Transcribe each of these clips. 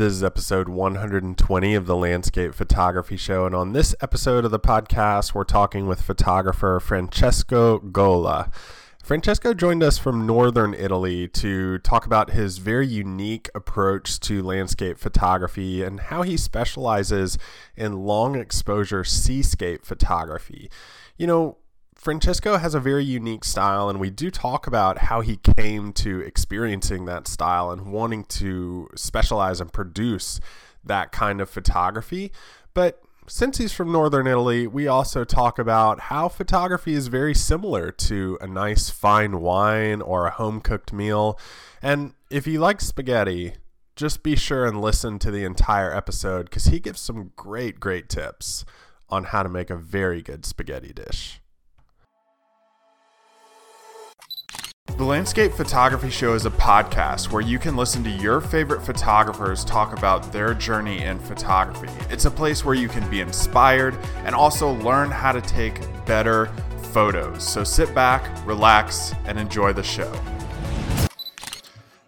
This is episode 120 of the Landscape Photography Show. And on this episode of the podcast, we're talking with photographer Francesco Gola. Francesco joined us from northern Italy to talk about his very unique approach to landscape photography and how he specializes in long exposure seascape photography. You know, Francesco has a very unique style, and we do talk about how he came to experiencing that style and wanting to specialize and produce that kind of photography. But since he's from northern Italy, we also talk about how photography is very similar to a nice fine wine or a home cooked meal. And if you like spaghetti, just be sure and listen to the entire episode because he gives some great, great tips on how to make a very good spaghetti dish. The Landscape Photography Show is a podcast where you can listen to your favorite photographers talk about their journey in photography. It's a place where you can be inspired and also learn how to take better photos. So sit back, relax, and enjoy the show.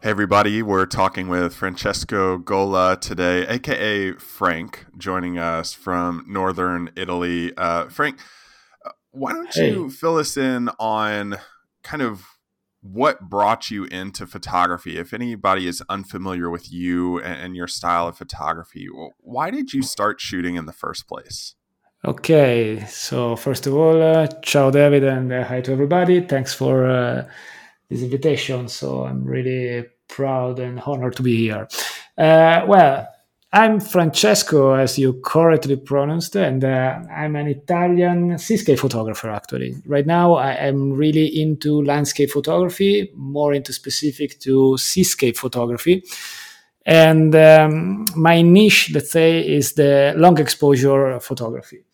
Hey, everybody, we're talking with Francesco Gola today, aka Frank, joining us from northern Italy. Uh, Frank, uh, why don't hey. you fill us in on kind of what brought you into photography? If anybody is unfamiliar with you and, your style of photography, why did you start shooting in the first place? Okay, so first of all, uh, ciao David, and uh, hi to everybody. Thanks for uh, this invitation. So I'm really proud and honored to be here. Uh, well, I'm Francesco, as you correctly pronounced, and uh, I'm an Italian seascape photographer. Actually, right now I am really into landscape photography, more into specific to seascape photography, and um, my niche, let's say, is the long exposure photography.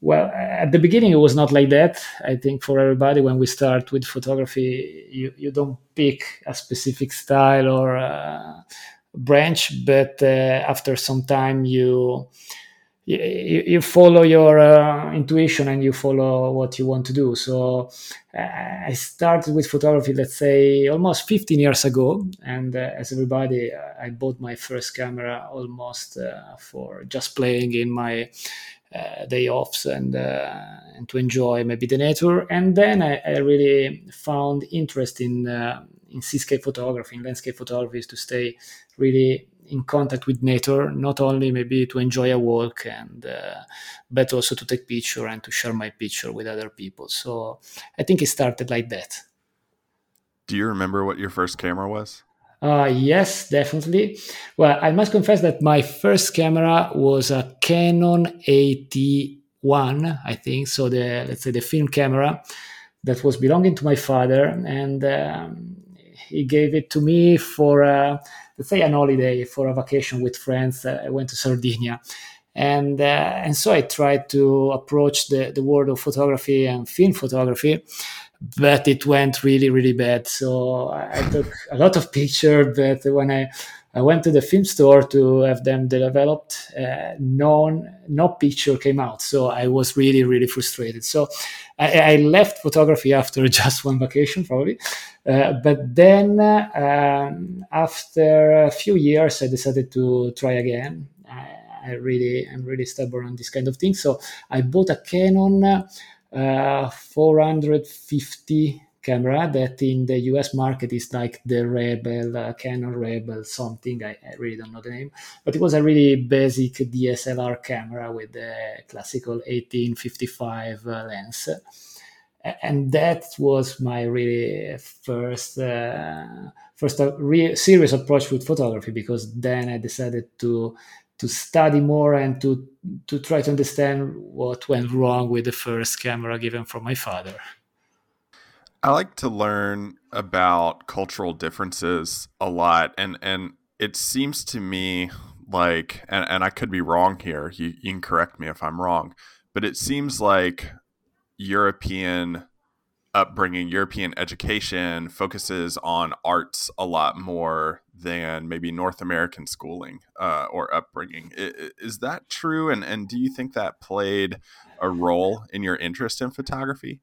Well, at the beginning it was not like that. I think for everybody, when we start with photography, you you don't pick a specific style or. Uh, branch, but uh, after some time you you, you follow your uh, intuition and you follow what you want to do. So uh, I started with photography, let's say, almost 15 years ago. And uh, as everybody, uh, I bought my first camera almost uh, for just playing in my day offs and and to enjoy maybe the nature. And then I, I really found interest in in seascape photography, in landscape photography, is to stay really in contact with nature, not only maybe to enjoy a walk and uh, but also to take picture and to share my picture with other people. So I think it started like that. Do you remember what your first camera was? Uh, yes, definitely. Well, I must confess that my first camera was a Canon AT1, I think. So the let's say the film camera that was belonging to my father, and um, he gave it to me for uh, let's say an holiday for a vacation with friends. Uh, I went to Sardinia, and uh, and so I tried to approach the the world of photography and film photography, but it went really really bad. So I took a lot of pictures, but when I I went to the film store to have them developed. Uh, no, no picture came out, so I was really, really frustrated. So I, I left photography after just one vacation, probably. Uh, but then, um, after a few years, I decided to try again. I, I really, I'm really stubborn on this kind of thing. So I bought a Canon uh, 450 camera that in the US market is like the Rebel, uh, Canon Rebel something. I, I, really don't know the name, but it was a really basic DSLR camera with the classical 1855 uh, lens. And that was my really first uh, first uh, serious approach with photography because then I decided to to study more and to to try to understand what went wrong with the first camera given from my father. I like to learn about cultural differences a lot, and and it seems to me like, and, and I could be wrong here. You, you can correct me if I'm wrong, but it seems like European upbringing, European education focuses on arts a lot more than maybe North American schooling uh, or upbringing. Is, is that true? And and do you think that played a role in your interest in photography?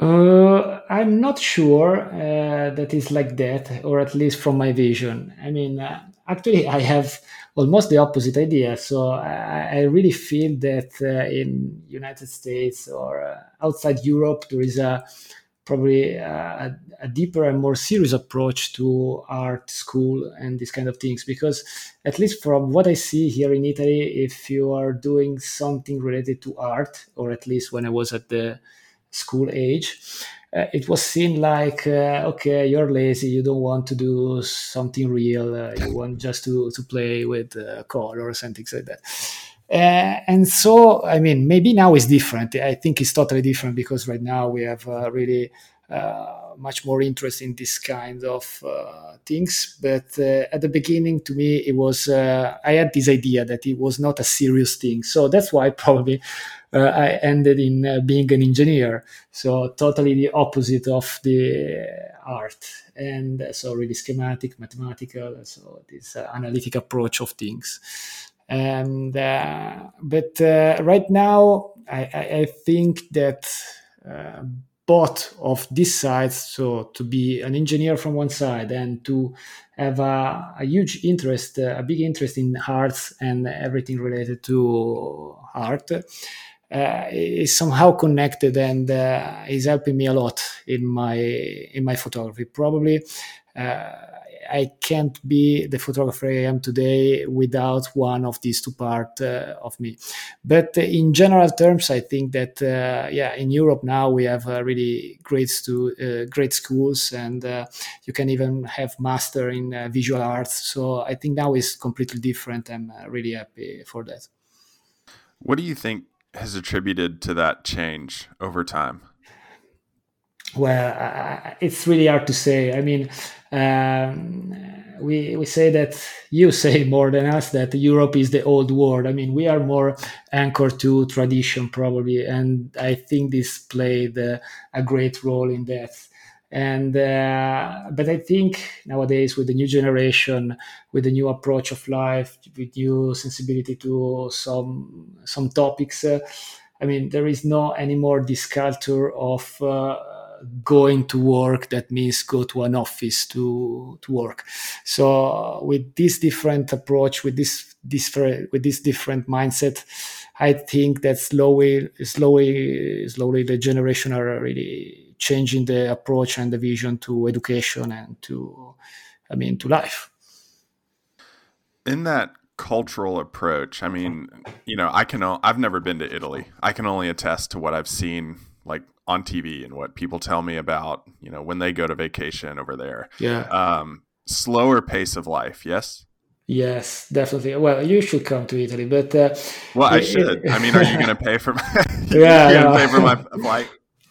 Uh, I'm not sure uh, that is like that, or at least from my vision. I mean, uh, actually, I have almost the opposite idea. So I, I really feel that uh, in United States or uh, outside Europe there is a probably a, a, deeper and more serious approach to art school and these kind of things because at least from what i see here in italy if you are doing something related to art or at least when i was at the school age uh, it was seen like uh, okay you're lazy you don't want to do something real uh, you want just to, to play with uh, colors and things like that. Uh, and so i mean maybe now it's different. I think it's totally different because right now we have uh, really much more interest in this kind of uh, things but uh, at the beginning to me it was uh, i had this idea that it was not a serious thing so that's why probably uh, I ended in uh, being an engineer. So totally the opposite of the art, and so really schematic, mathematical. So this uh, analytic approach of things. And but right now, I, I, think that um, both of these sides so to be an engineer from one side and to have a, a huge interest uh, a big interest in arts and everything related to art uh, is somehow connected and uh, is helping me a lot in my in my photography. Probably uh, I can't be the photographer I am today without one of these two parts uh, of me. But in general terms, I think that uh, yeah, in Europe now we have uh, really great stu- great schools, and you can even have master in visual arts. So I think now is completely different. I'm really happy for that. What do you think has attributed to that change over time? Well, uh, it's really hard to say. I mean, um, we we say that you say more than us that Europe is the old world. I mean, we are more anchored to tradition probably, and I think this played uh, a great role in that and uh, but i think nowadays with the new generation with the new approach of life with new sensibility to some some topics uh, i mean there is no anymore this culture of uh, going to work that means go to an office to to work so uh, with this different approach with this different with this different mindset i think that slowly slowly slowly the generation are really changing the approach and the vision to education and to, I mean, to life. In that cultural approach, I mean, you know, I can, I've never been to Italy. I can only attest to what I've seen, like on TV and what people tell me about, you know, when they go to vacation over there. Yeah. Um, slower pace of life. Yes. Yes, definitely. Well, you should come to Italy, but uh, well, I should. I mean, are you going to pay for my? yeah, you no. pay for my flight?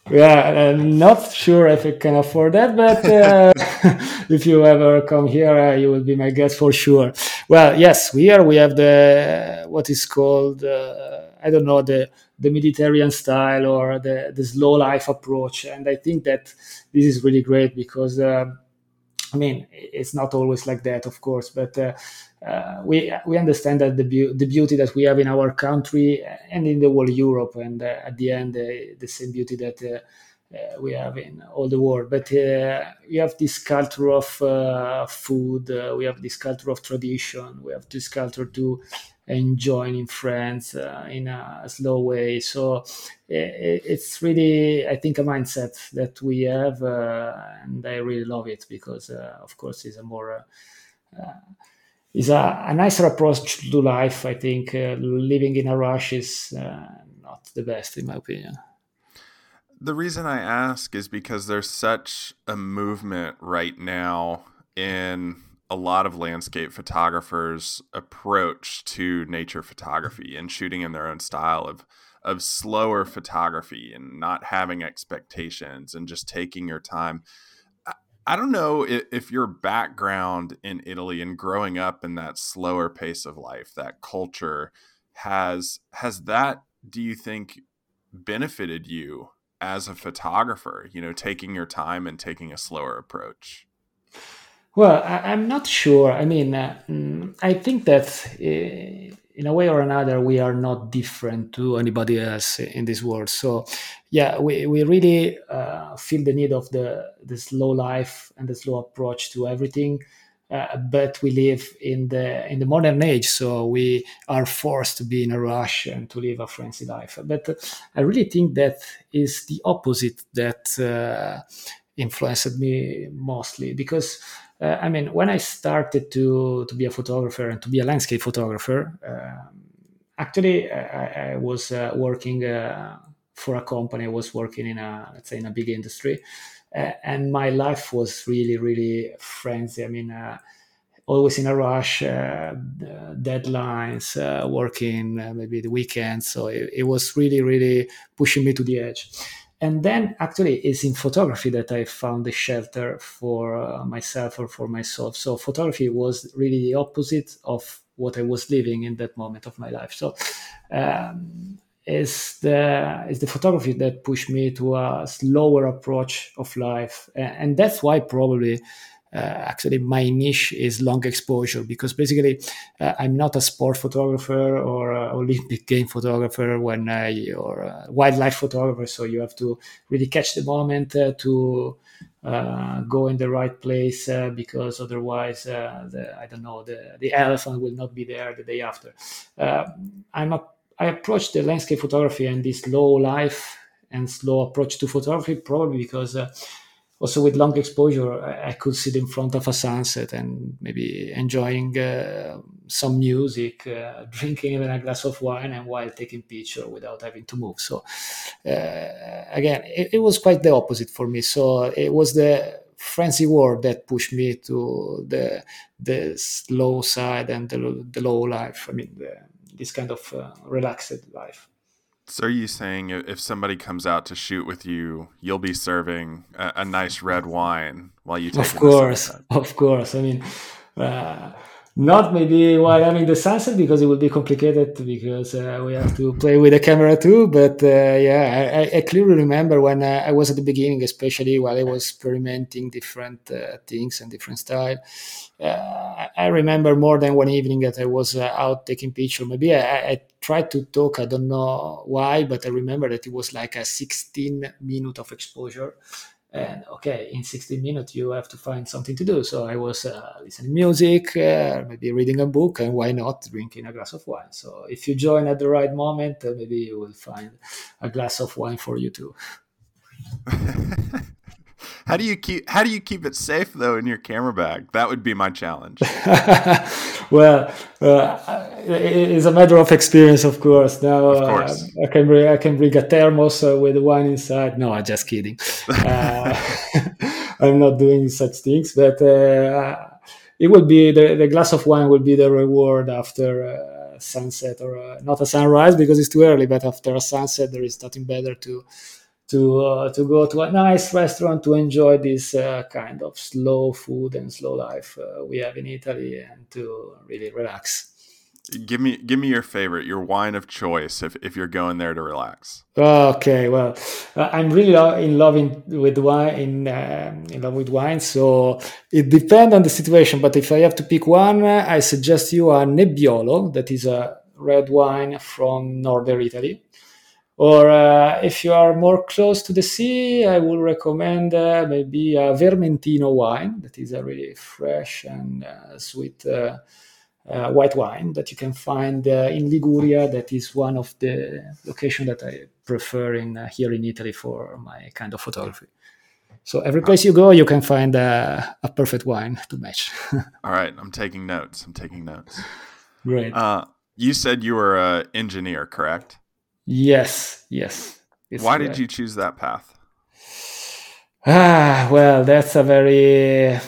yeah, I'm not sure if I can afford that, but uh, if you ever come here, uh, you will be my guest for sure. Well, yes, here we have the what is called uh, I don't know the the Mediterranean style or the the slow life approach, and I think that this is really great because uh, I mean it's not always like that, of course, but uh, uh, we we understand that the, be- the beauty that we have in our country and in the whole Europe, and uh, at the end, uh, the same beauty that uh, we have in all the world. But we have this culture of food, we have this culture of tradition, we have this culture to enjoy in friends uh, in a slow way. So it's really, I think, a mindset that we have, uh, and I really love it because, uh, of course, it's a more is a, a nicer approach to life. I think uh, living in a rush is uh, not the best, in my opinion. The reason I ask is because there's such a movement right now in a lot of landscape photographers' approach to nature photography and shooting in their own style of of slower photography and not having expectations and just taking your time. I don't know if, if, your background in Italy and growing up in that slower pace of life, that culture, has has that do you think benefited you as a photographer? You know, taking your time and taking a slower approach. Well, I, am not sure. I mean, uh, mm, I think that uh, in a way or another, we are not different to anybody else in this world. So, yeah, we, we really uh, feel the need of the, the slow life and the slow approach to everything. uh, but we live in the in the modern age, so we are forced to be in a rush and to live a frenzy life. But uh, I really think that is the opposite that uh, influenced me mostly because. Uh, I mean, when I started to, to be a photographer and to be a landscape photographer, um, actually I, I was uh, working for a company. I was working in a let's say in a big industry, uh, and my life was really really frenzy. I mean. Uh, always in a rush, uh, deadlines, uh, working uh, maybe the weekends. So it, it, was really, really pushing me to the edge. And then actually, it's in photography that I found the shelter for uh, myself or for myself. So photography was really the opposite of what I was living in that moment of my life. So um, is the is the photography that pushed me to a slower approach of life, and that's why probably. Uh, actually, my niche is long exposure because basically uh, I'm not a sport photographer or Olympic game photographer when I or wildlife photographer. So you have to really catch the moment uh, to uh, go in the right place uh, because otherwise, uh, the, I don't know, the, the elephant will not be there the day after. I'm a I approach the landscape photography and this slow life and slow approach to photography probably because also with long exposure I, could sit in front of a sunset and maybe enjoying uh, some music uh, drinking even a glass of wine and while taking picture without having to move. So uh, again it, it, was quite the opposite for me. So it was the frenzy world that pushed me to the the slow side and the, the low life. I mean the, this kind of uh, relaxed life. So, are you saying if somebody comes out to shoot with you, you'll be serving a, a nice red wine while you take? Of course, of course. I mean, uh, not maybe while having the sunset because it will be complicated because uh, we have to play with the camera too. But uh, yeah, I, I, clearly remember when uh, I was at the beginning, especially while I was experimenting different uh, things and different style. Uh, I remember more than one evening that I was uh, out taking picture. Maybe I, I, tried to talk. I don't know why, but I remember that it was like a 16 minute of exposure and okay in 16 minutes you have to find something to do. So i was uh, listening music uh, maybe reading a book and why not drinking a glass of wine? So if you join at the right moment uh, maybe you will find a glass of wine for you too How do you keep How do you keep it safe though in your camera bag? That would be my challenge. well, uh, it's a matter of experience, of course. Now of course. Uh, I can bring I can bring a thermos uh, with wine inside. No, I'm just kidding. Uh, I'm not doing such things, but uh, it will be the, the glass of wine will be the reward after uh, sunset or not a sunrise because it's too early. But after a sunset, there is nothing better to to uh, to go to a nice restaurant to enjoy this uh, kind of slow food and slow life uh, we have in Italy and to really relax. Give me give me your favorite, your wine of choice if, if you're going there to relax. Okay, well, uh, I'm really in love in, with wine in, um, in love with wine, so it depends on the situation. But if I have to pick one, I suggest you a Nebbiolo, that is a red wine from northern Italy or uh, if you are more close to the sea, I would recommend uh, maybe a Vermentino wine that is a really fresh and uh, sweet uh, uh, white wine that you can find uh, in Liguria. That is one of the locations that I prefer in here in Italy for my kind of photography. So every place you go, you can find a, a perfect wine to match. All right, I'm taking notes. I'm taking notes. Great. you said you were an engineer, correct? Yes, yes. Why did you choose that path? Ah, well, that's a very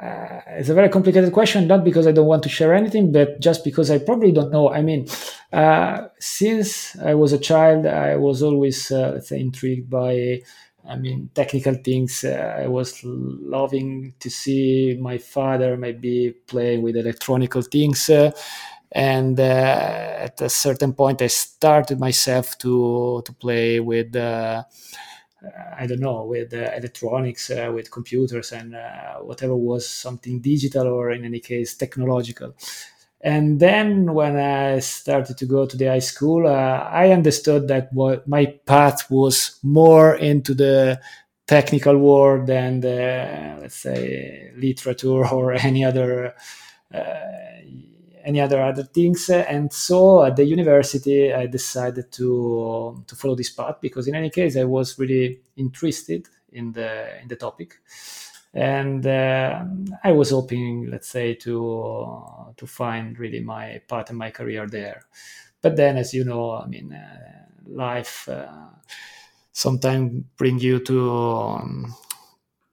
uh, it's a very complicated question. Not because I don't want to share anything, but just because I probably don't know. I mean, uh, since I was a child, I was always uh, let's say intrigued by. I mean, technical things. Uh, I was loving to see my father maybe play with electronical things uh, and uh, at a certain point i started myself to to play with uh, I don't know, with uh, electronics, uh, with computers, and uh, whatever was something digital or in any case technological. And then when I started to go to the high school, uh, I understood that what my path was more into the technical world than uh, let's say literature or any other uh, any other other things. And so at the university, I decided to to follow this path because in any case, I was really interested in the in the topic, and uh, I was hoping, let's say, to to find really my path and my career there. But then, as you know, I mean, uh, life uh, sometimes bring you to um,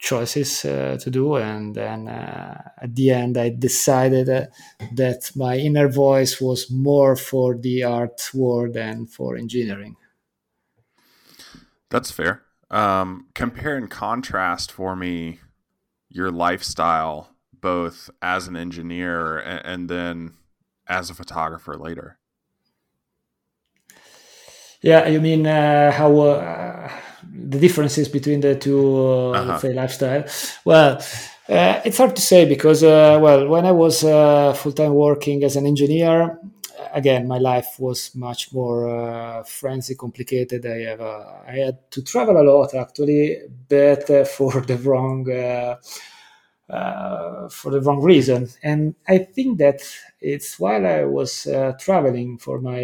choices uh, to do and then uh, at the end i decided uh, that my inner voice was more for the art world than for engineering. That's fair. Um, compare and contrast for me your lifestyle both as an engineer and, and then as a photographer later. Yeah you mean uh, how uh, the differences between the two, uh, uh-huh. say, lifestyle. Well, uh, it's hard to say because, uh, well, when I was uh, full time working as an engineer, again, my life was much more uh, frenzy complicated. I have I had to travel a lot actually, but uh, for the wrong. For the wrong reason, and I think that it's while I was traveling for my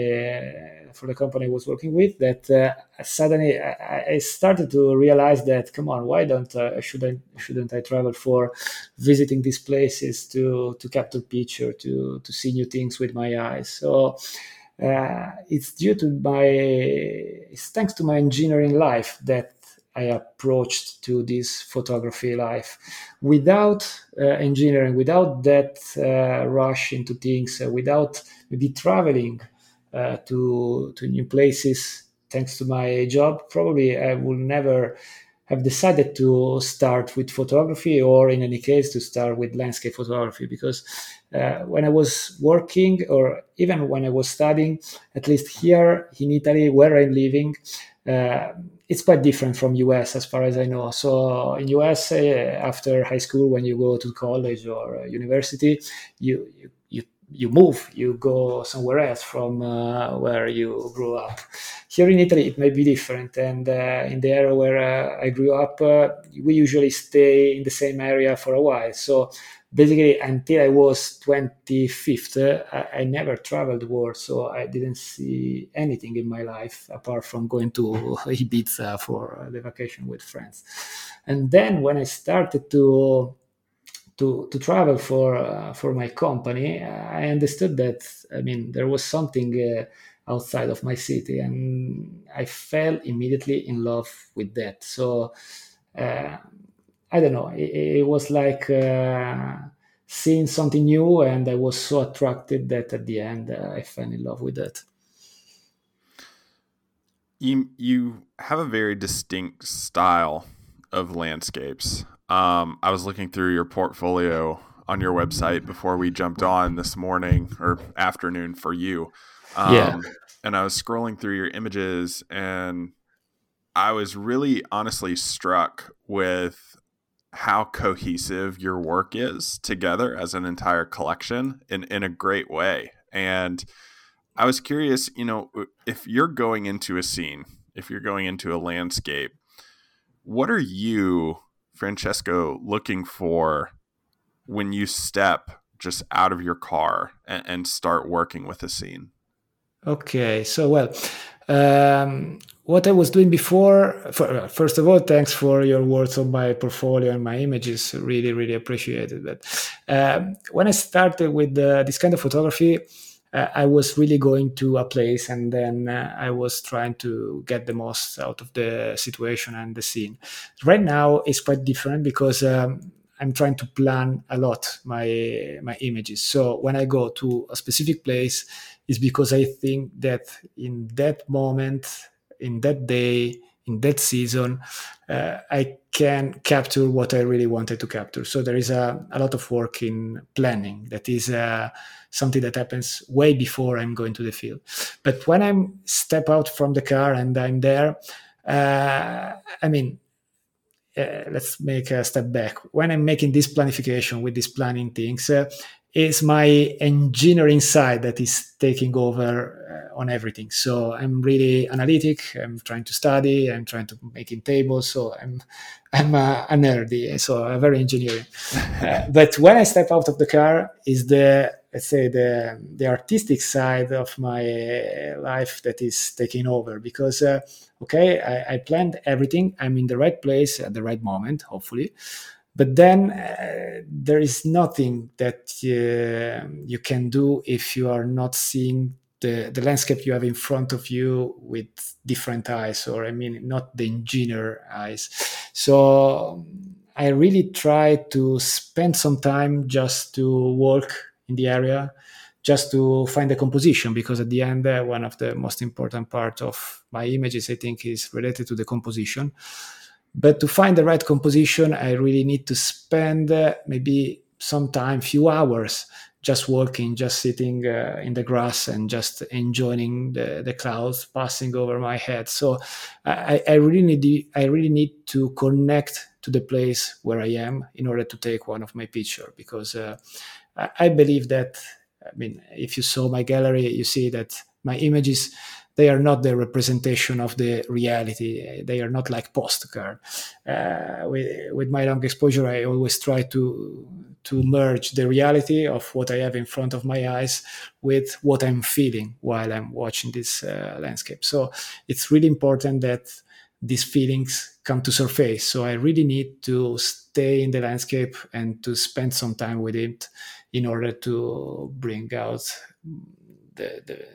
for the company I was working with that uh, suddenly I, I, started to realize that come on why don't uh, shouldn't shouldn't I travel for visiting these places to to capture picture to to see new things with my eyes? So uh, it's due to my it's thanks to my engineering life that I approached to this photography life without uh, engineering, without that uh, rush into things, uh, without maybe traveling uh, to to new places. Thanks to my job probably i will never have decided to start with photography or in any case to start with landscape photography because uh, when i was working or even when i was studying at least here in italy where i'm living uh, it's quite different from us as far as i know so in us uh, after high school when you go to college or university you, you you move, you go somewhere else from uh, where you grew up. Here in Italy, it may be different, and uh, in the area where uh, I grew up, uh, we usually stay in the same area for a while. So basically, until I was 25th, I, I never traveled the world, so I didn't see anything in my life apart from going to Ibiza for the vacation with friends. And then when I started to to to travel for uh, for my company, I understood that I mean there was something uh, outside of my city, and I fell immediately in love with that. So uh, I don't know, it, it was like uh, seeing something new, and I was so attracted that at the end uh, I fell in love with it. You you have a very distinct style of landscapes. Um, I was looking through your portfolio on your website before we jumped on this morning or afternoon for you. Um, yeah. And I was scrolling through your images and I was really honestly struck with how cohesive your work is together as an entire collection in, in a great way. And I was curious, you know, if you're going into a scene, if you're going into a landscape, what are you Francesco looking for when you step just out of your car and, and start working with a scene? Okay, so well, um, what I was doing before, for, first of all, thanks for your words on my portfolio and my images. Really, really appreciated that. Um, when I started with uh, this kind of photography, uh, I was really going to a place and then uh, I was trying to get the most out of the situation and the scene. Right now, it's quite different because um, I'm trying to plan a lot my my images. So when I go to a specific place, it's because I think that in that moment, in that day, in that season, uh, I can capture what I really wanted to capture. So there is a, a lot of work in planning that is uh, something that happens way before I'm going to the field. But when I step out from the car and I'm there, uh, I mean, uh, let's make a step back. When I'm making this planification with these planning things, uh, it's my engineering side that is taking over uh, on everything. So I'm really analytic. I'm trying to study. I'm trying to making tables. So I'm I'm a, a nerdy. So I'm very engineering. uh, but when I step out of the car, is the let's say the the artistic side of my life that is taking over because uh, okay I, I, planned everything i'm in the right place at the right moment hopefully but then uh, there is nothing that uh, you can do if you are not seeing the, the landscape you have in front of you with different eyes or i mean not the engineer eyes. So i really try to spend some time just to walk in the area just to find the composition because at the end uh, one of the most important part of my images i think is related to the composition but to find the right composition, I really need to spend uh, maybe some time, few hours, just walking, just sitting uh, in the grass and just enjoying the, the clouds passing over my head. So I, I really need I really need to connect to the place where I am in order to take one of my picture because uh, I believe that I mean if you saw my gallery, you see that my images they are not the representation of the reality. They are not like postcard. Uh, with, with my long exposure, I always try to to merge the reality of what I have in front of my eyes with what I'm feeling while I'm watching this uh, landscape. So it's really important that these feelings come to surface. So I really need to stay in the landscape and to spend some time with it in order to bring out the, the,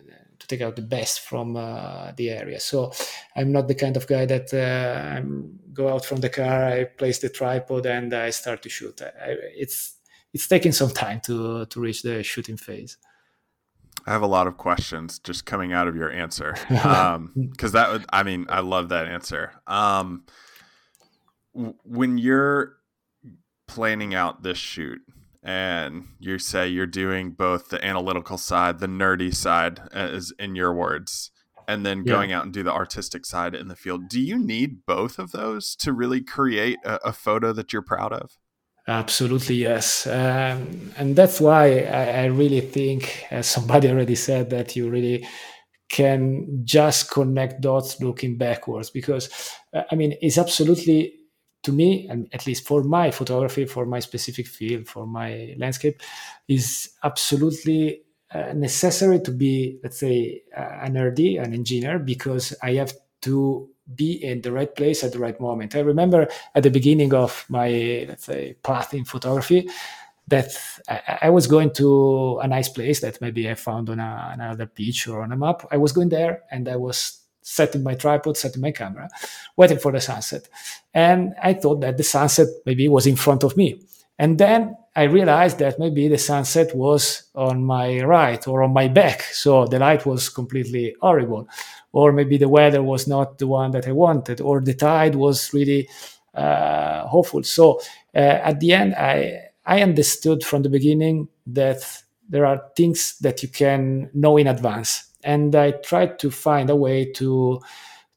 take out the best from uh, the area. So I'm not the kind of guy that uh, I go out from the car, I place the tripod, and I start to shoot. I, it's it's taking some time to to reach the shooting phase. I have a lot of questions just coming out of your answer because um, that would, I mean, I love that answer. Um, w- when you're planning out this shoot, and you say you're doing both the analytical side, the nerdy side, as in your words, and then going yeah. out and do the artistic side in the field. Do you need both of those to really create a, a photo that you're proud of? Absolutely, yes. Um, and that's why I, I really think, as somebody already said, that you really can just connect dots looking backwards because, uh, I mean, it's absolutely to me, and at least for my photography, for my specific field, for my landscape, is absolutely uh, necessary to be, let's say, uh, an nerdy, an engineer, because I have to be in the right place at the right moment. I remember at the beginning of my, let's say, path in photography, that I, I was going to a nice place that maybe I found on a, another beach or on a map. I was going there and I was setting my tripod, setting my camera, waiting for the sunset. And I thought that the sunset maybe was in front of me. And then I realized that maybe the sunset was on my right or on my back. So the light was completely horrible. Or maybe the weather was not the one that I wanted, or the tide was really uh, hopeful. So uh, at the end, I, I understood from the beginning that there are things that you can know in advance and I tried to find a way to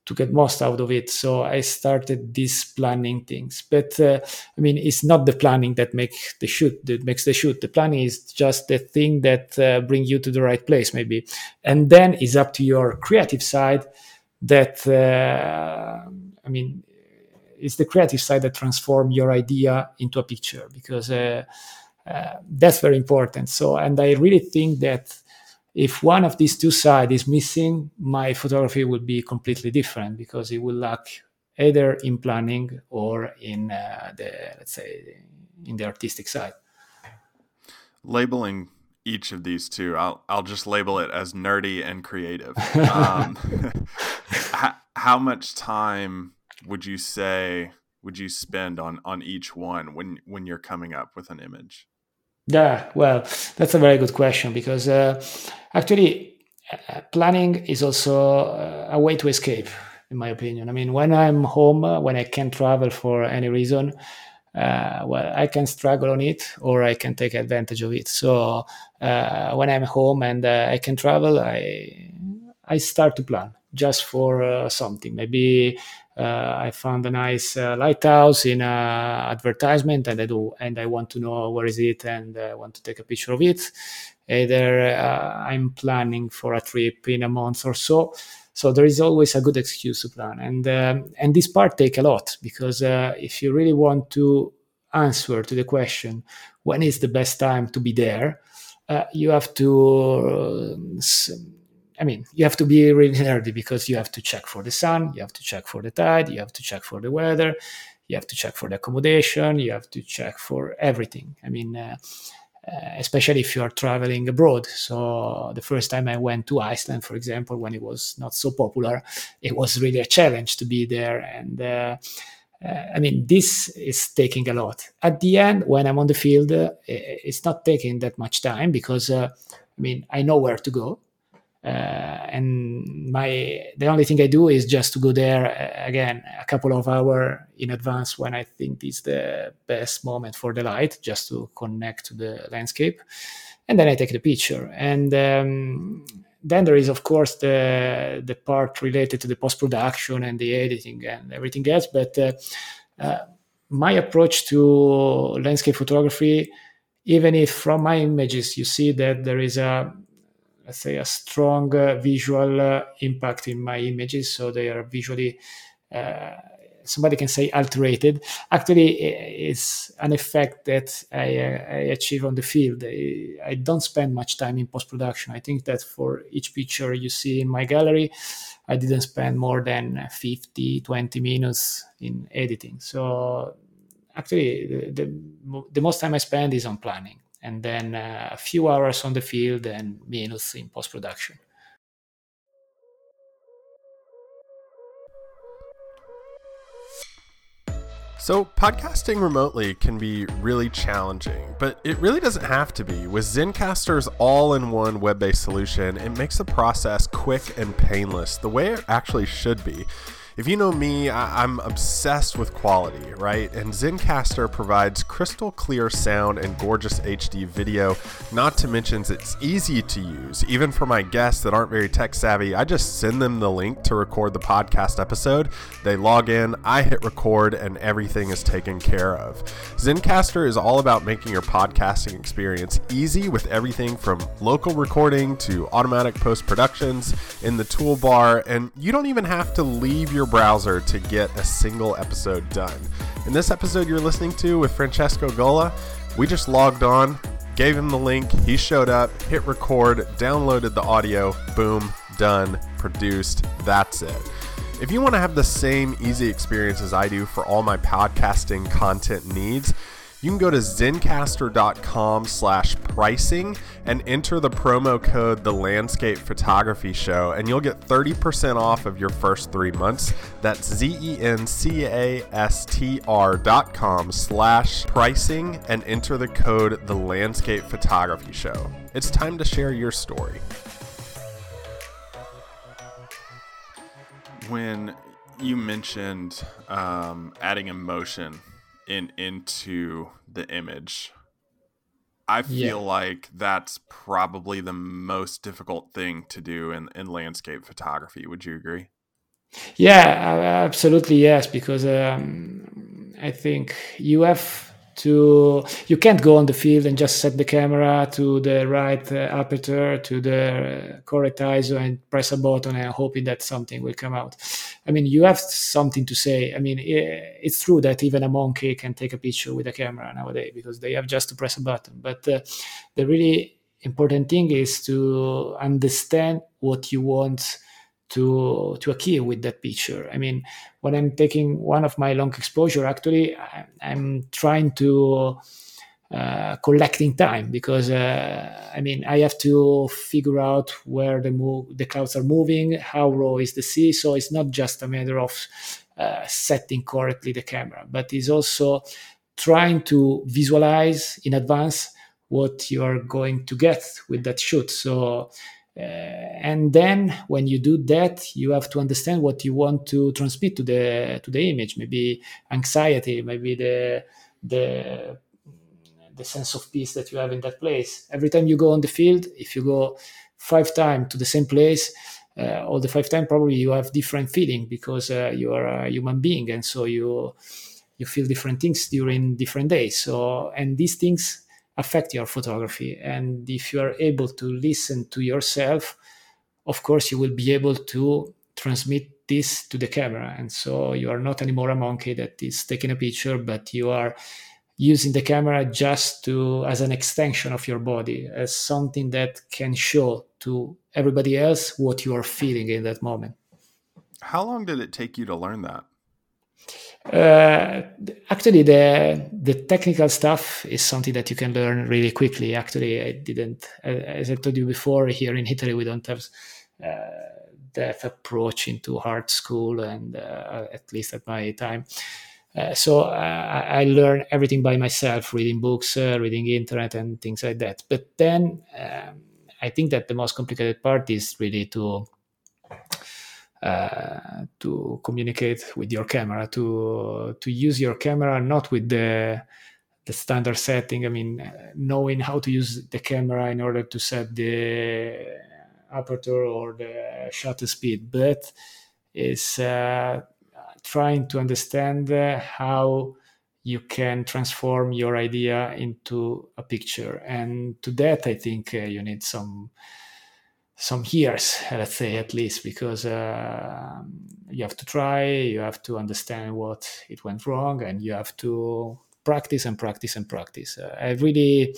to get most out of it. So I started these planning things. But uh, I mean, it's not the planning that makes the shoot that makes the shoot. The planning is just the thing that uh, bring you to the right place, maybe, and then it's up to your creative side. That uh, I mean, it's the creative side that transform your idea into a picture because uh, uh, that's very important. So, and I really think that if one of these two sides is missing, my photography will be completely different because it will lack either in planning or in uh, the let's say in the artistic side. Labeling each of these two, I'll I'll just label it as nerdy and creative. Um, how, how much time would you say would you spend on on each one when when you're coming up with an image? Yeah, well, that's a very good question because uh, actually uh, planning is also uh, a way to escape, in my opinion. I mean, when I'm home, uh, when I can't travel for any reason, uh, well, I can struggle on it or I can take advantage of it. So when I'm home and I can travel, I I start to plan just for something. Maybe uh, I found a nice uh, lighthouse in an advertisement, and I do, and I want to know where is it, and I want to take a picture of it. Either uh, I'm planning for a trip in a month or so, so there is always a good excuse to plan, and um, and this part take a lot because uh, if you really want to answer to the question when is the best time to be there, uh, you have to I mean, you have to be really nerdy because you have to check for the sun, you have to check for the tide, you have to check for the weather, you have to check for the accommodation, you have to check for everything. I mean, uh, uh, especially if you are traveling abroad. So the first time I went to Iceland, for example, when it was not so popular, it was really a challenge to be there. And uh, uh I mean, this is taking a lot. At the end, when I'm on the field, uh, it's not taking that much time because, uh, I mean, I know where to go and my the only thing I do is just to go there uh, again a couple of hours in advance when I think is the best moment for the light, just to connect to the landscape, and then I take the picture. And um, then there is of course the the part related to the post production and the editing and everything else. But uh, uh, my approach to landscape photography, even if from my images you see that there is a let's say a strong uh, visual uh, impact in my images so they are visually uh, somebody can say alterated. Actually it's an effect that I, I, achieve on the field. I, don't spend much time in post-production. I think that for each picture you see in my gallery i didn't spend more than 50 20 minutes in editing. So actually the, the, the most time i spend is on planning and then uh, a few hours on the field and minutes in post production. So, podcasting remotely can be really challenging, but it really doesn't have to be. With Zencastr's all in one web based solution, it makes the process quick and painless, the way it actually should be. If you know me, I- am obsessed with quality, right? And Zencastr provides crystal clear sound and gorgeous HD video, not to mention it's easy to use. Even for my guests that aren't very tech savvy, I just send them the link to record the podcast episode. They log in, I hit record, and everything is taken care of. Zencastr is all about making your podcasting experience easy with everything from local recording to automatic post productions in the toolbar, and you don't even have to leave your your browser to get a single episode done. In this episode you're listening to with Francesco Gola, we just logged on, gave him the link, he showed up, hit record, downloaded the audio, boom, done, produced, that's it. If you want to have the same easy experience as I do for all my podcasting content needs, you can go to zencastr.com slash pricing and enter the promo code the landscape photography show and you'll get 30% off of your first three months. That's z-e-n-c-a-s-t-r dot com slash pricing and enter the code the landscape photography show. It's time to share your story. When you mentioned um, adding emotion in into the image. I feel yeah. like that's probably the most difficult thing to do in, in landscape photography. Would you agree? Yeah, absolutely yes. Because um, I think you have to you can't go on the field and just set the camera to the right uh, aperture to the correct ISO and press a button and hoping that something will come out. I mean, you have something to say. I mean, it's true that even a monkey can take a picture with a camera nowadays because they have just to press a button. But uh, the really important thing is to understand what you want to to achieve with that picture. I mean, when I'm taking one of my long exposure, actually, I, am trying to uh, collecting time because uh, I mean I have to figure out where the move the clouds are moving, how low is the sea. So it's not just a matter of uh, setting correctly the camera, but it's also trying to visualize in advance what you are going to get with that shoot. So uh, and then when you do that you have to understand what you want to transmit to the to the image. Maybe anxiety maybe the the the sense of peace that you have in that place. Every time you go on the field if you go five times to the same place uh, all the five times probably you have different feeling because uh, you are a human being. And so you you feel different things during different days. So and these things affect your photography. And if you are able to listen to yourself of course you will be able to transmit this to the camera. And so you are not anymore a monkey that is taking a picture but you are using the camera just to as an extension of your body as something that can show to everybody else what you are feeling in that moment. How long did it take you to learn that uh, actually the the technical stuff is something that you can learn really quickly actually i didn't as i told you before here in italy we don't have uh, that approach into art school and uh, at least at my time uh, so uh, I learned everything by myself, reading books, uh, reading internet, and things like that. But then um, I think that the most complicated part is really to uh, to communicate with your camera, to to use your camera not with the the standard setting. I mean, knowing how to use the camera in order to set the aperture or the shutter speed, but is uh, trying to understand uh, how you can transform your idea into a picture and to that i think uh, you need some some years let's say at least because uh, you have to try you have to understand what it went wrong and you have to practice and practice and practice uh, i really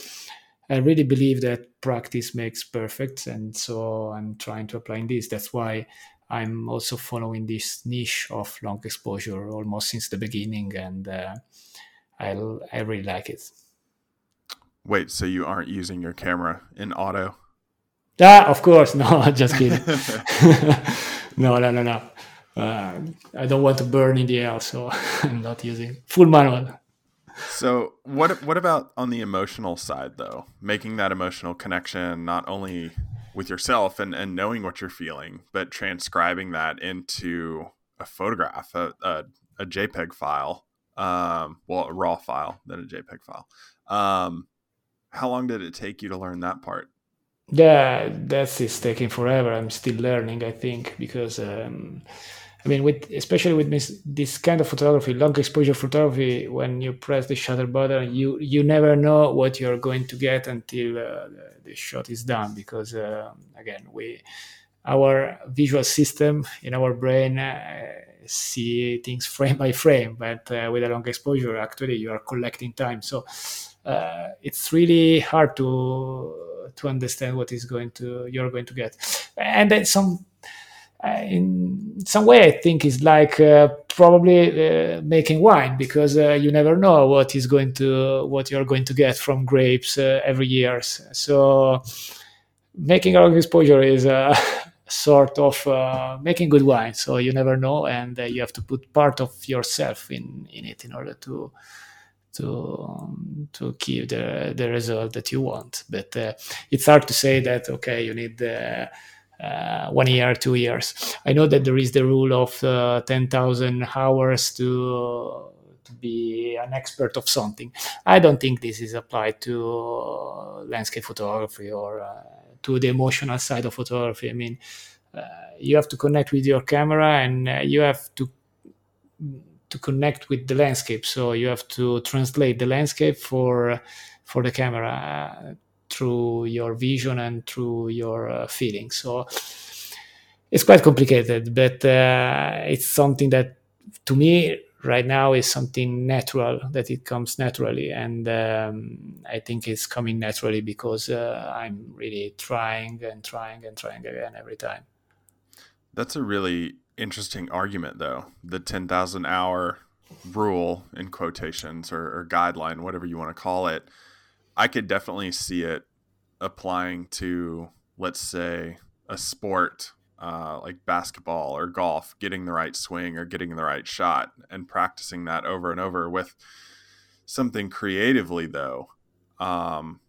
i really believe that practice makes perfect and so i'm trying to apply this that's why I'm also following this niche of long exposure almost since the beginning, and uh, I I really like it. Wait, so you aren't using your camera in auto? Ah, of course, no, just kidding. no, no, no, no. Uh, I don't want to burn in the air, so I'm not using full manual. So what what about on the emotional side though? Making that emotional connection not only with yourself and, and knowing what you're feeling, but transcribing that into a photograph, a, a, a JPEG file, um, well, a RAW file than a JPEG file. Um, how long did it take you to learn that part? Yeah, that's it's taking forever. I'm still learning, I think, because um, I mean, with especially with this, this kind of photography, long exposure photography, when you press the shutter button, you you never know what you're going to get until uh, the shot is done. Because uh, again, we our visual system in our brain uh, see things frame by frame, but uh, with a long exposure, actually, you are collecting time. So uh, it's really hard to to understand what is going to you're going to get, and then some uh, in some way, I think it's like uh, probably uh, making wine because uh, you never know what is going to what you're going to get from grapes uh, every year. So making long exposure is sort of making good wine. So you never know, and you have to put part of yourself in in it in order to to to keep the the result that you want. But it's hard to say that okay, you need uh, one year, two years. I know that there is the rule of uh, 10,000 hours to to be an expert of something. I don't think this is applied to uh, landscape photography or uh, to the emotional side of photography. I mean, uh, you have to connect with your camera and uh, you have to to connect with the landscape. So you have to translate the landscape for for the camera through your vision and through your uh, feelings. So it's quite complicated, but uh, it's something that to me right now is something natural that it comes naturally and um, i think it's coming naturally because uh, i'm really trying and trying and trying again every time that's a really interesting argument though the 10000 hour rule in quotations or, or guideline whatever you want to call it I could definitely see it applying to, let's say, a sport uh, like basketball or golf, getting the right swing or getting the right shot and practicing that over and over with something creatively, though. Um,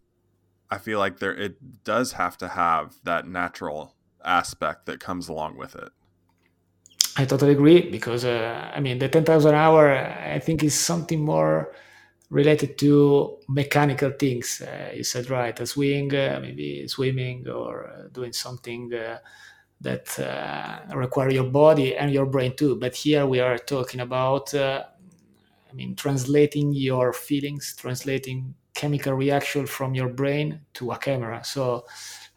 I feel like there it does have to have that natural aspect that comes along with it. I totally agree because uh, I mean the ten thousand hour I think is something more related to mechanical things. Uh, you said right, a swing, uh, maybe swimming or uh, doing something uh, that uh, require your body and your brain too. But here we are talking about, uh, I mean, translating your feelings, translating chemical reaction from your brain to a camera. So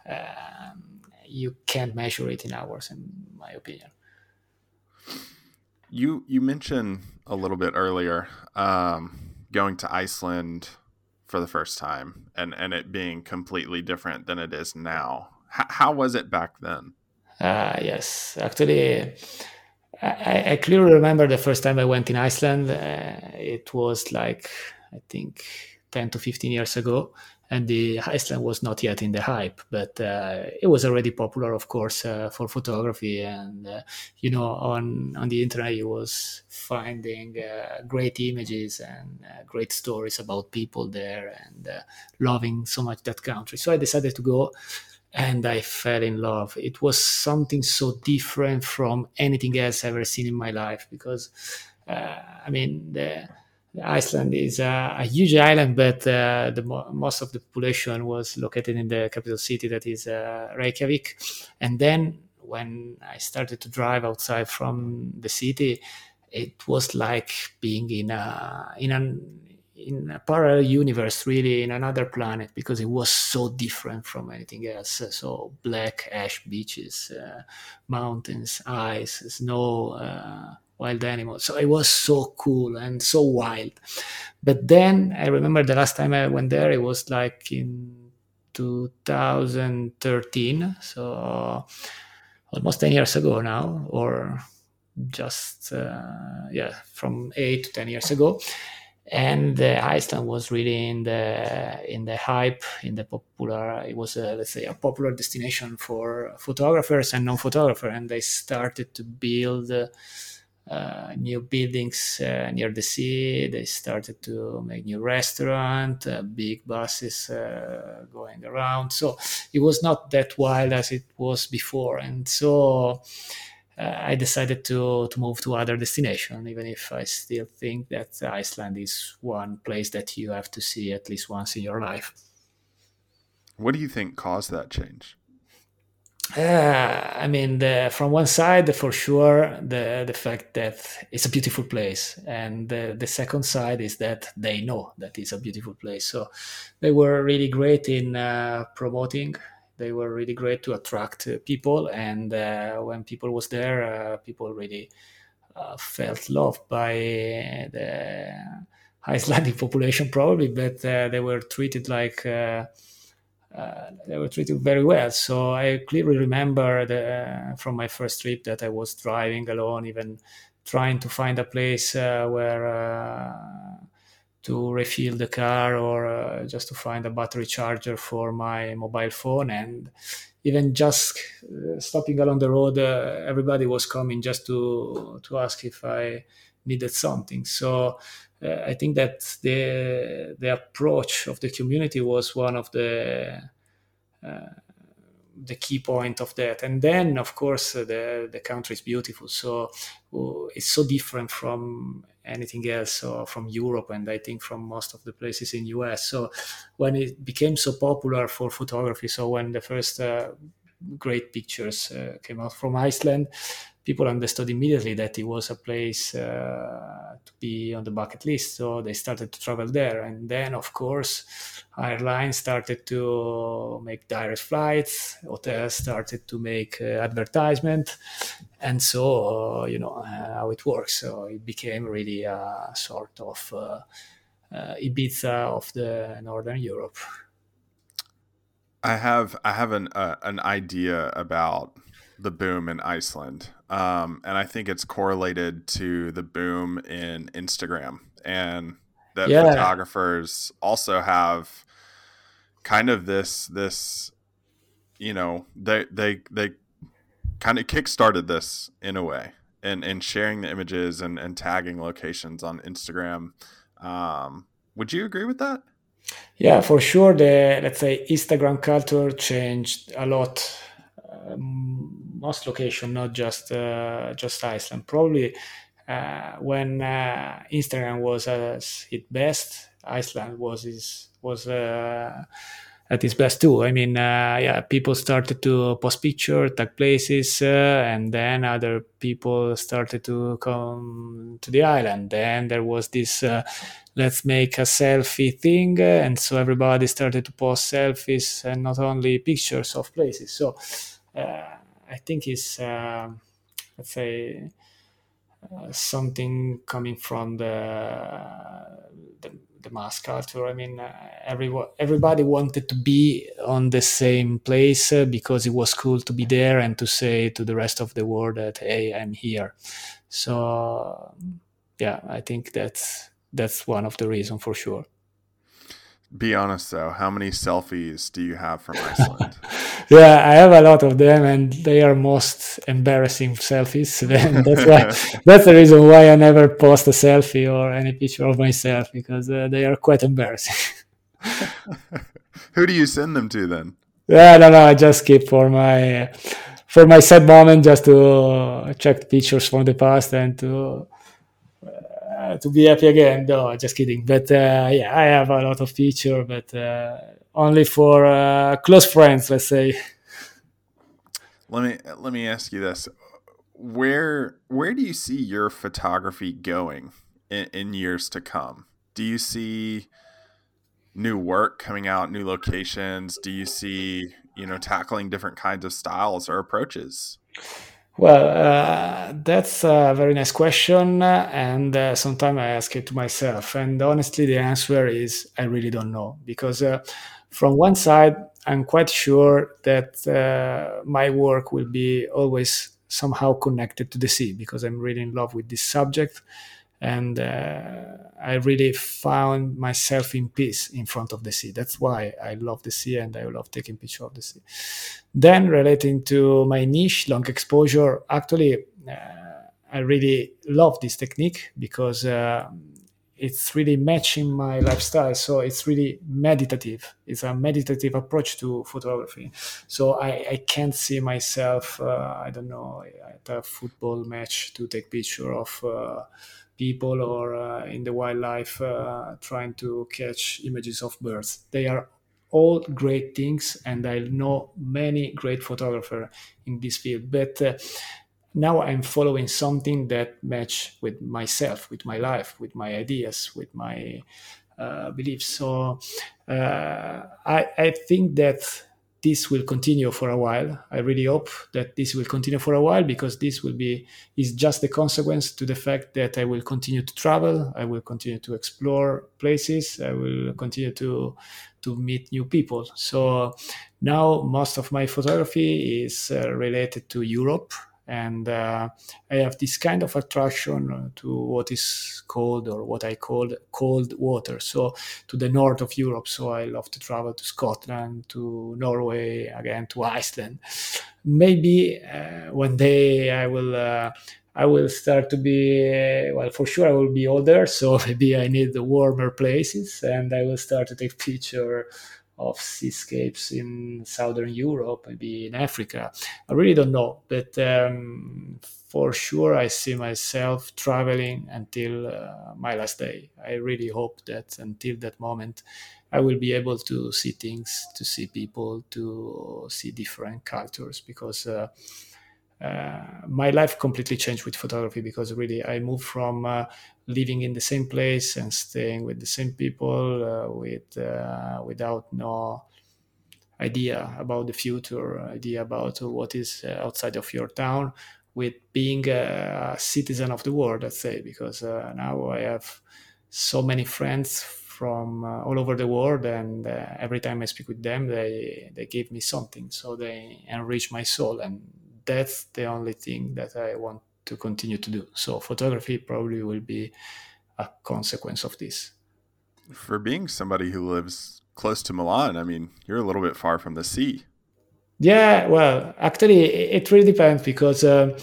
um, you can't measure it in hours, in my opinion. You you mentioned a little bit earlier um, going to Iceland for the first time and and it being completely different than it is now. H- how was it back then? Uh, yes, actually, I, I, clearly remember the first time I went in Iceland. Uh, it was like I think ten to fifteen years ago, and the Iceland was not yet in the hype, but uh, it was already popular, of course, uh, for photography. And uh, you know, on on the internet, you was finding uh, great images and uh, great stories about people there, and uh, loving so much that country. So I decided to go, and I fell in love. It was something so different from anything else I've ever seen in my life because, I mean, the Iceland is a, a huge island, but uh, the most of the population was located in the capital city, that is uh, Reykjavik. And then when I started to drive outside from the city, it was like being in a in an in a parallel universe, really in another planet, because it was so different from anything else. So black ash beaches, uh, mountains, ice, snow uh, wild animals. So it was so cool and so wild. But then I remember the last time I went there, it was like in 2013. So almost 10 years ago now, or just, uh, yeah, from eight to 10 years ago. And uh, Iceland was really in the in the hype, in the popular. It was a, let's say a popular destination for photographers and non-photographers, and they started to build uh, uh, new buildings uh, near the sea. They started to make new restaurant, uh, big buses uh, going around. So it was not that wild as it was before, and so uh, I decided to to move to other destination. Even if I still think that Iceland is one place that you have to see at least once in your life. What do you think caused that change? Uh, I mean, the, from one side, for sure, the the fact that it's a beautiful place, and the, the second side is that they know that it's a beautiful place. So they were really great in uh, promoting. They were really great to attract uh, people, and uh, when people was there, uh, people really uh, felt loved by the Icelandic population, probably, but they were treated like uh, they were treated very well. So I clearly remember the, uh, from my first trip that I was driving alone, even trying to find a place uh, where uh, to refill the car or uh, just to find a battery charger for my mobile phone. And even just uh, stopping along the road, everybody was coming just to to ask if I needed something. So uh, I think that the the approach of the community was one of the uh, the key point of that. And then, of course, uh, the the country is beautiful. So uh, it's so different from anything else or from Europe and I think from most of the places in US. So when it became so popular for photography, so when the first uh, great pictures uh, came out from Iceland, people understood immediately that it was a place uh, to be on the bucket list. So they started to travel there. And then, of course, airlines started to make direct flights, hotels started to make uh, advertisement. And so, uh, you know, uh, how it works. So it became really a sort of uh, uh, Ibiza of the Northern Europe. I have I have an an idea about the boom in Iceland. Um, and I think it's correlated to the boom in Instagram and that yeah. photographers also have kind of this this you know they they they kind of kickstarted this in a way and and sharing the images and, and tagging locations on Instagram. Um, would you agree with that? Yeah, for sure. The let's say Instagram culture changed a lot um, most location, not just uh, just Iceland. Probably uh, when uh, Instagram was at its best, Iceland was is, was at its best too. I mean, uh, yeah, people started to post picture, tag places, uh, and then other people started to come to the island. Then there was this uh, let's make a selfie thing, and so everybody started to post selfies and not only pictures of places. So I think is uh, let's say. Uh, something coming from the, the the mass culture. I mean, uh, everyone, everybody wanted to be on the same place because it was cool to be there and to say to the rest of the world that hey, I'm here. So, yeah, I think that's that's one of the reasons for sure. Be honest though, how many selfies do you have from Iceland? yeah, I have a lot of them, and they are most embarrassing selfies. that's why that's the reason why I never post a selfie or any picture of myself because uh, they are quite embarrassing. Who do you send them to then? Yeah, no, no, I just keep for my for my sad moment, just to check pictures from the past and to to be happy again. No, just kidding. But uh, yeah, I have a lot of picture, but uh, only for uh, close friends, let's say. Let me let me ask you this: where where do you see your photography going in, in years to come? Do you see new work coming out, new locations? Do you see you know tackling different kinds of styles or approaches? Well, uh, that's a very nice question, and uh, sometimes I ask it to myself. And honestly, the answer is I really don't know because, uh, from one side, I'm quite sure that uh, my work will be always somehow connected to the sea because I'm really in love with this subject, and uh, I really found myself in peace in front of the sea. That's why I love the sea and I love taking pictures of the sea. Then, relating to my niche, long exposure, actually, uh, I really love this technique because uh, it's really matching my lifestyle. So it's really meditative. It's a meditative approach to photography. So I, I can't see myself, uh, I don't know, at a football match to take picture of uh, people or uh, in the wildlife uh, trying to catch images of birds. They are all great things, and I know many great photographers in this field. But uh, now I'm following something that match with myself, with my life, with my ideas, with my uh, beliefs. So uh, I, I think that this will continue for a while. I really hope that this will continue for a while because this will be is just the consequence to the fact that I will continue to travel, I will continue to explore places, I will continue to to meet new people. So now most of my photography is uh, related to Europe and uh, I have this kind of attraction to what is called or what I call cold water. So to the north of Europe. So I love to travel to Scotland, to Norway, again to Iceland. Maybe uh, one day I will. Uh, I will start to be well for sure I will be older so maybe I need the warmer places and I will start to take picture of seascapes in southern Europe, maybe in Africa. I really don't know, but um, for sure I see myself traveling until uh, my last day. I really hope that until that moment I will be able to see things, to see people, to see different cultures because. Uh, uh, my life completely changed with photography because really I moved from uh, living in the same place and staying with the same people uh, with uh, without no idea about the future, idea about what is uh, outside of your town, with being a citizen of the world, let's say, because now I have so many friends from uh, all over the world and uh, every time i speak with them they they give me something. So they enrich my soul and that's the only thing that I want to continue to do. So photography probably will be a consequence of this. For being somebody who lives close to Milan, I mean, you're a little bit far from the sea. Yeah, well, actually, it really depends because, uh,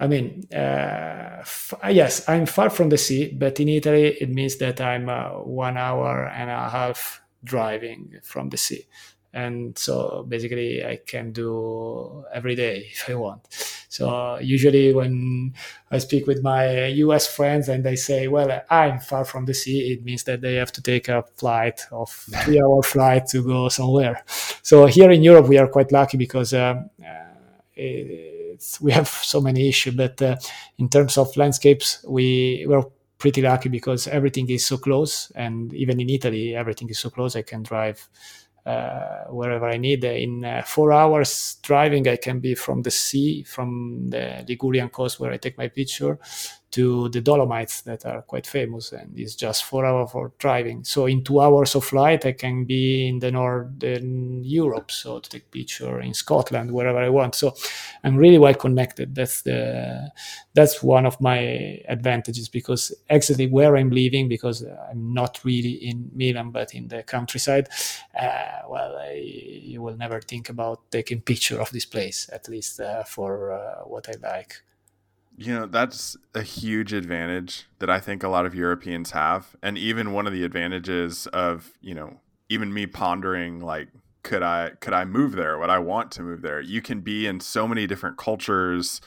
I mean, uh, f- yes, I'm far from the sea, but in Italy, it means that I'm uh, one hour and a half driving from the sea and so basically i can do every day if i want So usually when I speak with my US friends and they say, "Well, I'm far from the sea," it means that they have to take a flight of three-hour flight to go somewhere. So here in Europe, we are quite lucky because. Um, we have so many issues, but uh, in terms of landscapes, we we're pretty lucky because everything is so close, and even in Italy, everything is so close. I can drive wherever I need. In uh, four hours driving, I can be from the sea, from the Ligurian coast where I take my picture, to the Dolomites that are quite famous, and it's just four hours for driving. So in two hours of flight, I can be in the northern Europe, so to take picture in Scotland, wherever I want. So I'm really well connected. That's the that's one of my advantages because actually where I'm living, because I'm not really in Milan but in the countryside. Uh, well, I, you will never think about taking picture of this place, at least uh, for uh, what I like. You know, that's a huge advantage that I think a lot of Europeans have. And even one of the advantages of, you know, even me pondering like could I could I move there? Would I want to move there? You can be in so many different cultures,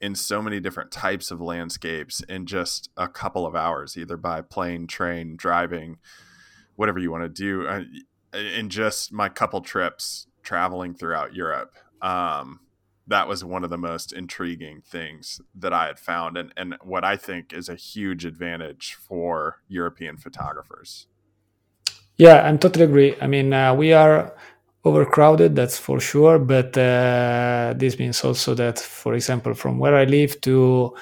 in so many different types of landscapes in just a couple of hours, either by plane, train, driving, whatever you want to do. Uh, in just my couple trips traveling throughout Europe. Um, that was one of the most intriguing things that I had found, and, and what I think is a huge advantage for European photographers. Yeah, I'm totally agree. I mean, uh, we are overcrowded, that's for sure, but uh, this means also that, for example, from where I live to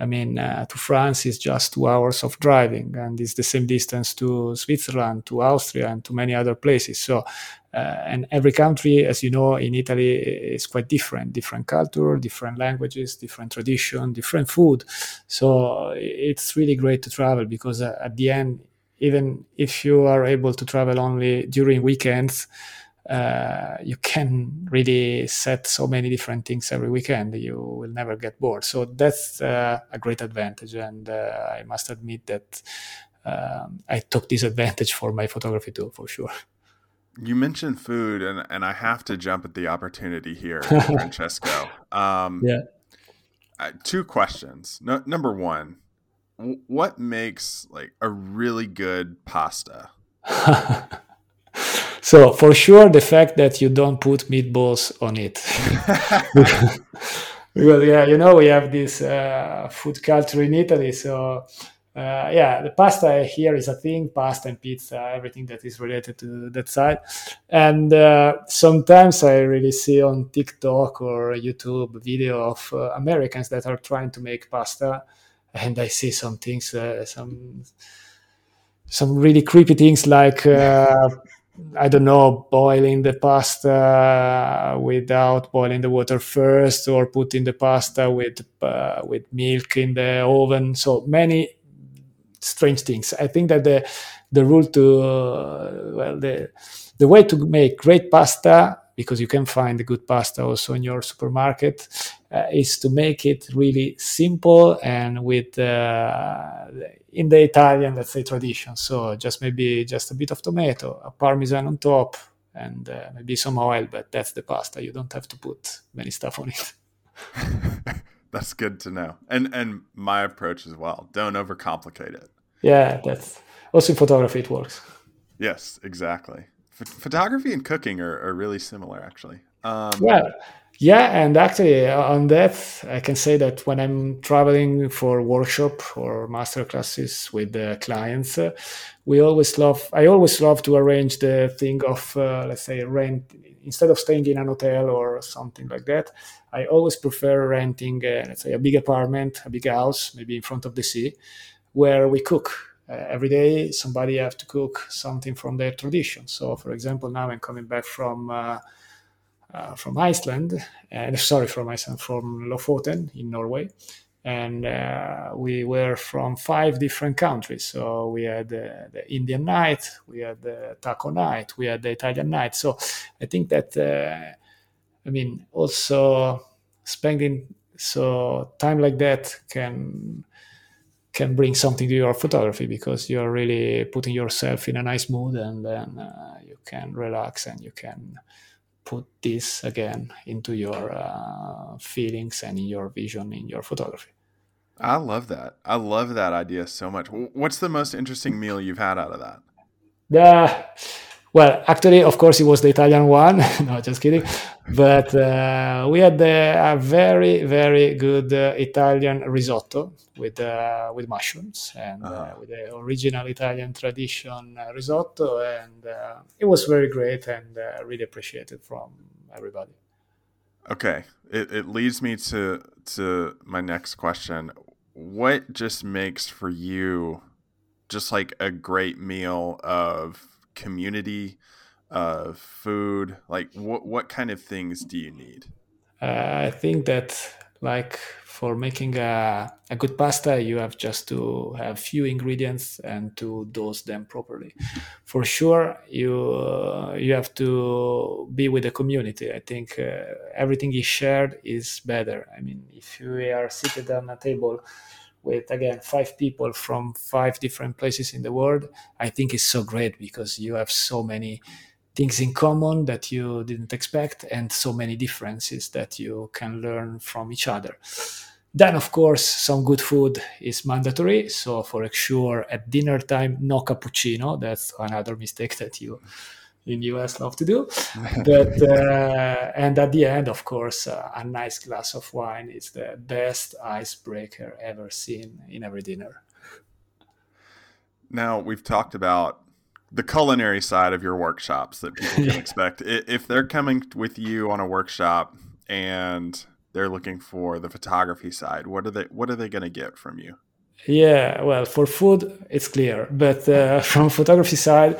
I mean, uh, to France is just two hours of driving, and it's the same distance to Switzerland, to Austria, and to many other places. So and every country, as you know, in Italy is quite different, different culture, different languages, different tradition, different food. So it's really great to travel because uh, at the end, even if you are able to travel only during weekends, uh, you can really set so many different things every weekend. You will never get bored. So that's uh, a great advantage. And uh, I must admit that um, I took this advantage for my photography too, for sure. You mentioned food, and, and I have to jump at the opportunity here, Francesco. Um, yeah. Uh, two questions. No, number one, what makes like a really good pasta? so for sure, the fact that you don't put meatballs on it. because yeah, you know we have this uh, food culture in Italy, so uh, yeah, the pasta here is a thing, pasta and pizza, everything that is related to that side. And uh, sometimes I really see on TikTok or YouTube video of uh, Americans that are trying to make pasta, and I see some things, uh, some some really creepy things like. Uh, I don't know, boiling the pasta without boiling the water first, or putting the pasta with uh, with milk in the oven. So many strange things. I think that the the rule to uh, well the the way to make great pasta because you can find good pasta also in your supermarket uh, is to make it really simple and with uh, in the Italian let's say tradition. So just maybe just a bit of tomato, a parmesan on top, and uh, maybe some oil. But that's the pasta. You don't have to put many stuff on it. That's good to know. And and my approach as well. Don't overcomplicate it. Yeah, that's also in photography it works. Yes, exactly. Ph- photography and cooking are, are really similar, actually. Um, yeah, yeah, and actually uh, on that, I can say that when I'm traveling for workshop or master classes with the clients, uh, we always love. I always love to arrange the thing of uh, let's say rent instead of staying in an hotel or something like that. I always prefer renting, uh, let's say, a big apartment, a big house, maybe in front of the sea, where we cook. Uh, every day, somebody have to cook something from their tradition. So, for example, now I'm coming back from uh, uh, from Iceland, and sorry, from Iceland, from Lofoten in Norway, and uh, we were from five different countries. So we had the Indian night, we had the taco night, we had the Italian night. So I think that uh, I mean also spending so time like that can can bring something to your photography because you're really putting yourself in a nice mood and then uh, you can relax and you can put this again into your uh, feelings and in your vision in your photography. I love that. I love that idea so much. What's the most interesting meal you've had out of that? The well, actually, of course, it was the Italian one. no, just kidding. But uh, we had a very, very good uh, Italian risotto with uh, with mushrooms and uh, uh-huh. with the original Italian tradition uh, risotto, and uh, it was very great and really appreciated from everybody. Okay, it, it leads me to to my next question. What just makes for you just like a great meal of community of food? Like what what kind of things do you need? Uh, i think that like for making a, a good pasta you have just to have few ingredients and to dose them properly. For sure you uh, you have to be with the community. I think uh, everything is shared is better. I mean if you are seated on a table with again five people from five different places in the world i think is so great because you have so many things in common that you didn't expect and so many differences that you can learn from each other. Then of course some good food is mandatory. So for sure at dinner time no cappuccino. That's another mistake that you in US love to do. but uh, and at the end, of course, uh, a nice glass of wine is the best icebreaker ever seen in every dinner. Now we've talked about the culinary side of your workshops that people can expect. If they're coming with you on a workshop and they're looking for the photography side, what are they what are they going to get from you? Yeah, well, for food it's clear, but uh, from photography side,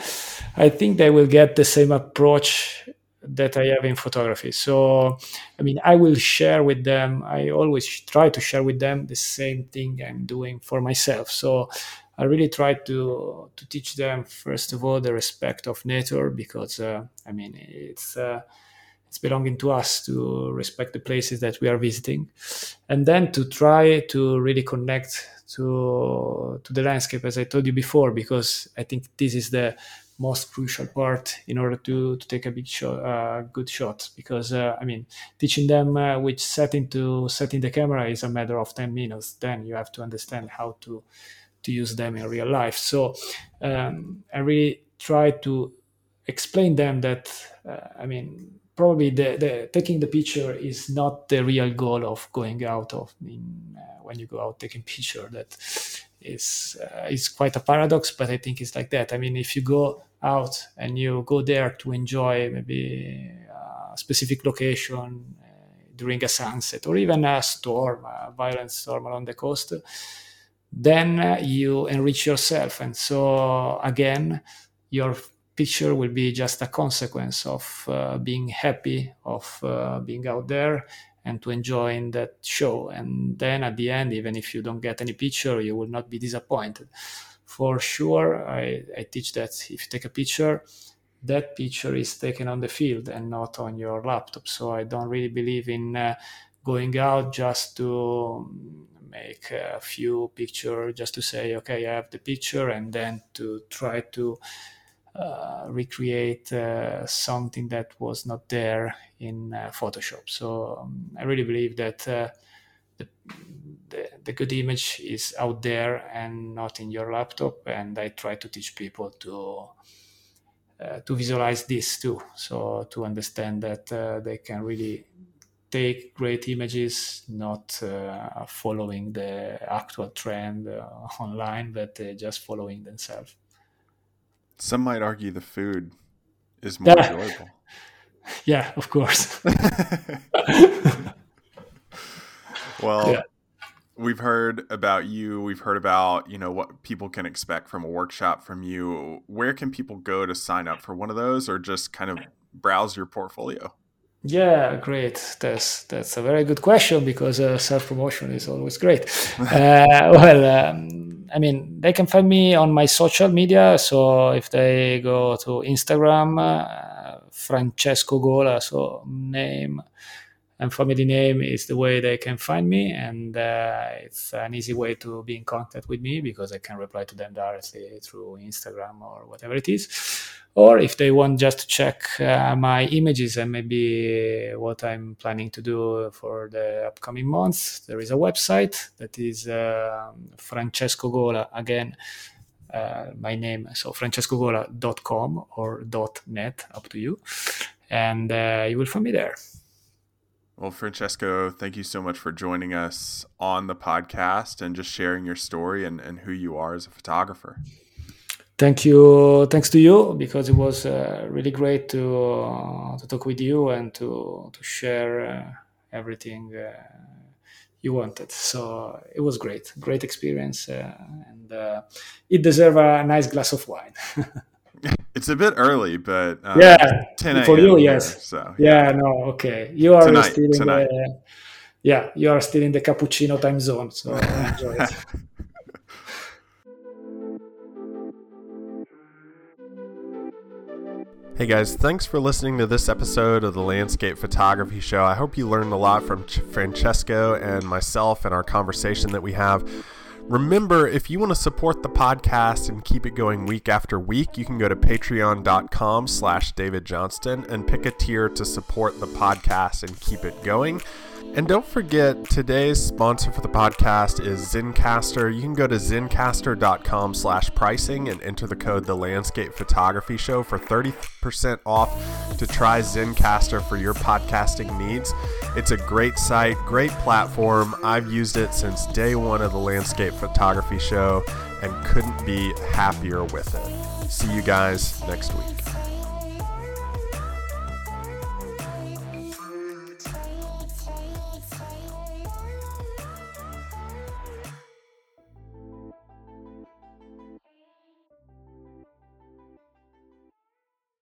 I think they will get the same approach that I have in photography. So, I mean, I will share with them. I always try to share with them the same thing I'm doing for myself. So, I really try to to teach them first of all the respect of nature because uh, I mean it's. Uh, it's belonging to us to respect the places that we are visiting and then to try to really connect to to the landscape as i told you before because i think this is the most crucial part in order to, to take a big shot, uh, good shot. Because uh, I mean, teaching them uh, which setting to setting the camera is a matter of ten minutes. Then you have to understand how to to use them in real life. So um, I really try to explain them that uh, I mean probably the, the taking the picture is not the real goal of going out of in, uh, when you go out taking picture that is uh, is quite a paradox but i think it's like that. I mean if you go out and you go there to enjoy maybe a specific location uh, during a sunset or even a storm a violent storm along the coast then uh, you enrich yourself. And so again your picture will be just a consequence of uh, being happy of uh, being out there and to enjoying that show. And then at the end even if you don't get any picture you will not be disappointed. For sure i, I teach that if you take a picture that picture is taken on the field and not on your laptop. So i don't really believe in uh, going out just to make a few pictures just to say okay i have the picture and then to try to uh, recreate uh, something that was not there in uh, Photoshop. So um, I really believe that uh, the, the, the good image is out there and not in your laptop. And I try to teach people to uh, to visualize this too, so to understand that they can really take great images, not following the actual trend online, but just following themselves. Some might argue the food is more yeah. enjoyable. Yeah, of course. well, yeah. we've heard about you. We've heard about you know what people can expect from a workshop from you. Where can people go to sign up for one of those, or just kind of browse your portfolio? Yeah, great. That's that's a very good question because uh, self promotion is always great. uh, well, um, I mean, they can find me on my social media. So if they go to Instagram, uh, Francesco Gola, so name, and family name is the way they can find me, and uh, it's an easy way to be in contact with me because I can reply to them directly through Instagram or whatever it is. Or if they want just to check uh, my images and maybe what I'm planning to do for the upcoming months, there is a website that is uh, Francesco Gola again. Uh, my name so francescogola.com or .net up to you and uh, you will find me there well, Francesco, thank you so much for joining us on the podcast and just sharing your story and, and who you are as a photographer. Thank you. Thanks to you because it was uh, really great to uh, to talk with you and to to share uh, everything uh, you wanted. So it was great, great experience, uh, and uh, it deserves a nice glass of wine. It's a bit early, but um, yeah, 10 for you, yes. So yeah. yeah. no, okay. You are tonight, still in tonight. the yeah, you are still in the cappuccino time zone, so enjoy it. Hey guys, thanks for listening to this episode of the Landscape Photography Show. I hope you learned a lot from Francesco and myself and our conversation that we have. Remember, if you want to support the podcast and keep it going week after week, you can go to patreon.com slash David Johnston and pick a tier to support the podcast and keep it going. And don't forget, today's sponsor for the podcast is Zencastr. You can go to zencastr.com slash pricing and enter the code The Landscape Photography Show for 30% off to try Zencastr for your podcasting needs. It's a great site, great platform. I've used it since day one of the Landscape Photography Show and couldn't be happier with it. See you guys next week.